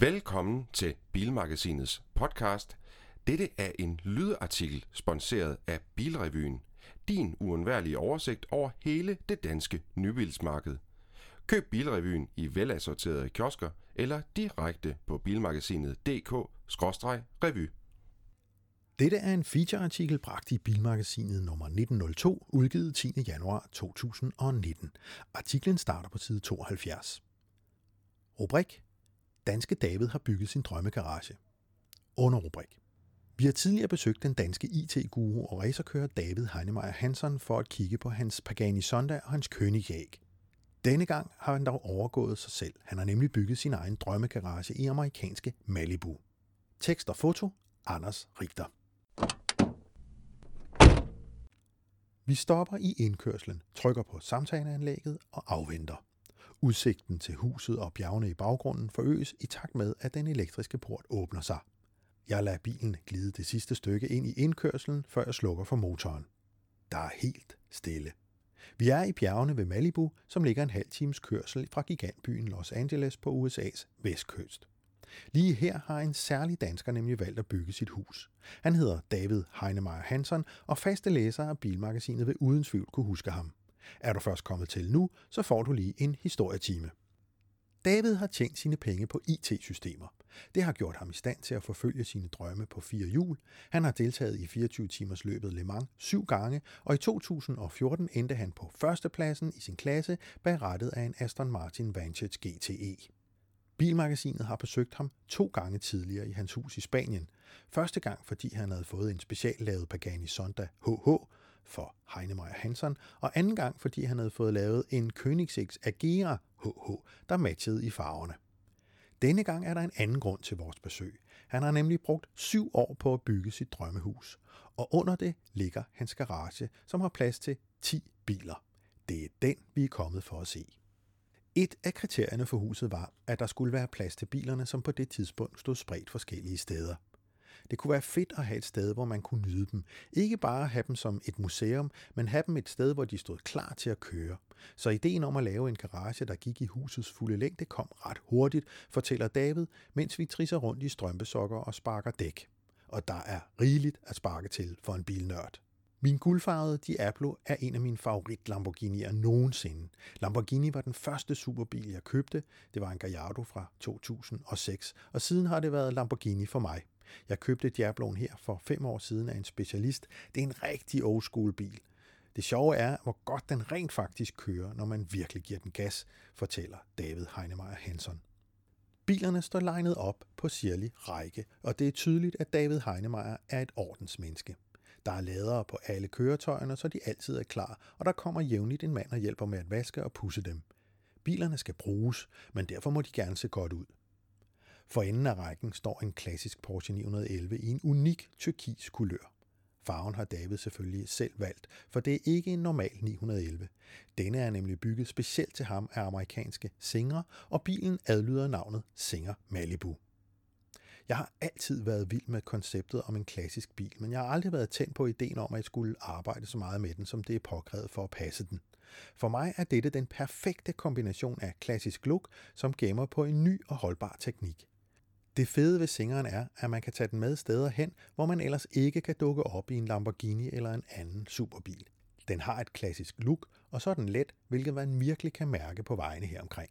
Velkommen til Bilmagasinets podcast. Dette er en lydartikel sponsoreret af Bilrevyen. Din uundværlige oversigt over hele det danske nybilsmarked. Køb Bilrevyen i velassorterede kiosker eller direkte på bilmagasinet.dk-revy. Dette er en featureartikel bragt i Bilmagasinet nummer 1902, udgivet 10. januar 2019. Artiklen starter på side 72. Rubrik Danske David har bygget sin drømmegarage. Underrubrik. Vi har tidligere besøgt den danske IT-guru og racerkører David Heinemeier Hansen for at kigge på hans Pagani Sonda og hans Königsegg. Denne gang har han dog overgået sig selv. Han har nemlig bygget sin egen drømmegarage i amerikanske Malibu. Tekst og foto Anders Richter. Vi stopper i indkørslen, trykker på samtaleanlægget og afventer. Udsigten til huset og bjergene i baggrunden forøges i takt med, at den elektriske port åbner sig. Jeg lader bilen glide det sidste stykke ind i indkørslen, før jeg slukker for motoren. Der er helt stille. Vi er i bjergene ved Malibu, som ligger en halv times kørsel fra gigantbyen Los Angeles på USA's vestkyst. Lige her har en særlig dansker nemlig valgt at bygge sit hus. Han hedder David Heinemeier Hansen, og faste læsere af Bilmagasinet vil uden tvivl kunne huske ham. Er du først kommet til nu, så får du lige en historietime. David har tjent sine penge på IT-systemer. Det har gjort ham i stand til at forfølge sine drømme på fire hjul. Han har deltaget i 24 timers løbet Le Mans syv gange, og i 2014 endte han på førstepladsen i sin klasse bag rettet af en Aston Martin Vantage GTE. Bilmagasinet har besøgt ham to gange tidligere i hans hus i Spanien. Første gang, fordi han havde fået en speciallavet Pagani Sonda HH for Heinemeier Hansen, og anden gang, fordi han havde fået lavet en Koenigsegg Agera HH, der matchede i farverne. Denne gang er der en anden grund til vores besøg. Han har nemlig brugt syv år på at bygge sit drømmehus, og under det ligger hans garage, som har plads til 10 biler. Det er den, vi er kommet for at se. Et af kriterierne for huset var, at der skulle være plads til bilerne, som på det tidspunkt stod spredt forskellige steder. Det kunne være fedt at have et sted, hvor man kunne nyde dem. Ikke bare have dem som et museum, men have dem et sted, hvor de stod klar til at køre. Så ideen om at lave en garage, der gik i husets fulde længde, kom ret hurtigt, fortæller David, mens vi trisser rundt i strømpesokker og sparker dæk. Og der er rigeligt at sparke til for en bilnørd. Min guldfarvede Diablo er en af mine favorit Lamborghini'er nogensinde. Lamborghini var den første superbil, jeg købte. Det var en Gallardo fra 2006, og siden har det været Lamborghini for mig. Jeg købte Diabloen her for fem år siden af en specialist. Det er en rigtig old school bil. Det sjove er, hvor godt den rent faktisk kører, når man virkelig giver den gas, fortæller David Heinemeier Hansen. Bilerne står legnet op på sirlig række, og det er tydeligt, at David Heinemeier er et ordensmenneske. Der er ladere på alle køretøjerne, så de altid er klar, og der kommer jævnligt en mand og hjælper med at vaske og pusse dem. Bilerne skal bruges, men derfor må de gerne se godt ud. For enden af rækken står en klassisk Porsche 911 i en unik tyrkisk kulør. Farven har David selvfølgelig selv valgt, for det er ikke en normal 911. Denne er nemlig bygget specielt til ham af amerikanske Singer, og bilen adlyder navnet Singer Malibu. Jeg har altid været vild med konceptet om en klassisk bil, men jeg har aldrig været tændt på ideen om, at jeg skulle arbejde så meget med den, som det er påkrævet for at passe den. For mig er dette den perfekte kombination af klassisk look, som gemmer på en ny og holdbar teknik. Det fede ved singeren er, at man kan tage den med steder hen, hvor man ellers ikke kan dukke op i en Lamborghini eller en anden superbil. Den har et klassisk look, og så er den let, hvilket man virkelig kan mærke på vejene her omkring.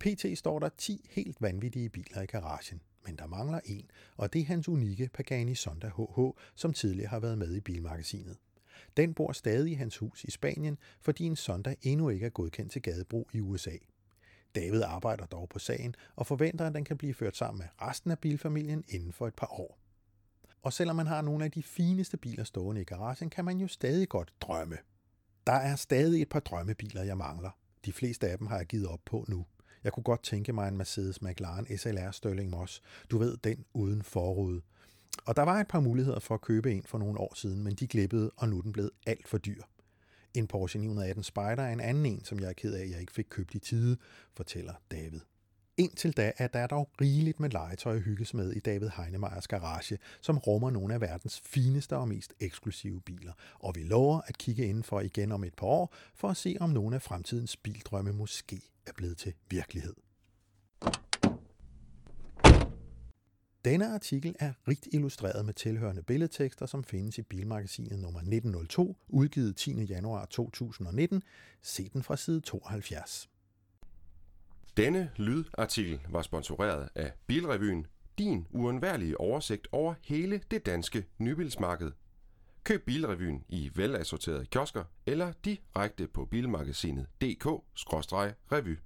PT står der 10 helt vanvittige biler i garagen, men der mangler en, og det er hans unikke Pagani Sonda HH, som tidligere har været med i bilmagasinet. Den bor stadig i hans hus i Spanien, fordi en Sonda endnu ikke er godkendt til gadebrug i USA. David arbejder dog på sagen og forventer, at den kan blive ført sammen med resten af bilfamilien inden for et par år. Og selvom man har nogle af de fineste biler stående i garagen, kan man jo stadig godt drømme. Der er stadig et par drømmebiler, jeg mangler. De fleste af dem har jeg givet op på nu. Jeg kunne godt tænke mig en Mercedes McLaren SLR Stirling Moss. Du ved, den uden forrude. Og der var et par muligheder for at købe en for nogle år siden, men de glippede, og nu er den blevet alt for dyr. En Porsche 918 Spyder er en anden en, som jeg er ked af, at jeg ikke fik købt i tide, fortæller David. Indtil da er der dog rigeligt med legetøj at hygges med i David Heinemeyers garage, som rummer nogle af verdens fineste og mest eksklusive biler. Og vi lover at kigge indenfor igen om et par år, for at se om nogle af fremtidens bildrømme måske er blevet til virkelighed. Denne artikel er rigt illustreret med tilhørende billedtekster, som findes i Bilmagasinet nummer 1902, udgivet 10. januar 2019. Se den fra side 72. Denne lydartikel var sponsoreret af Bilrevyen, din uundværlige oversigt over hele det danske nybilsmarked. Køb Bilrevyen i velassorterede kiosker eller direkte på bilmagasinet.dk-revy.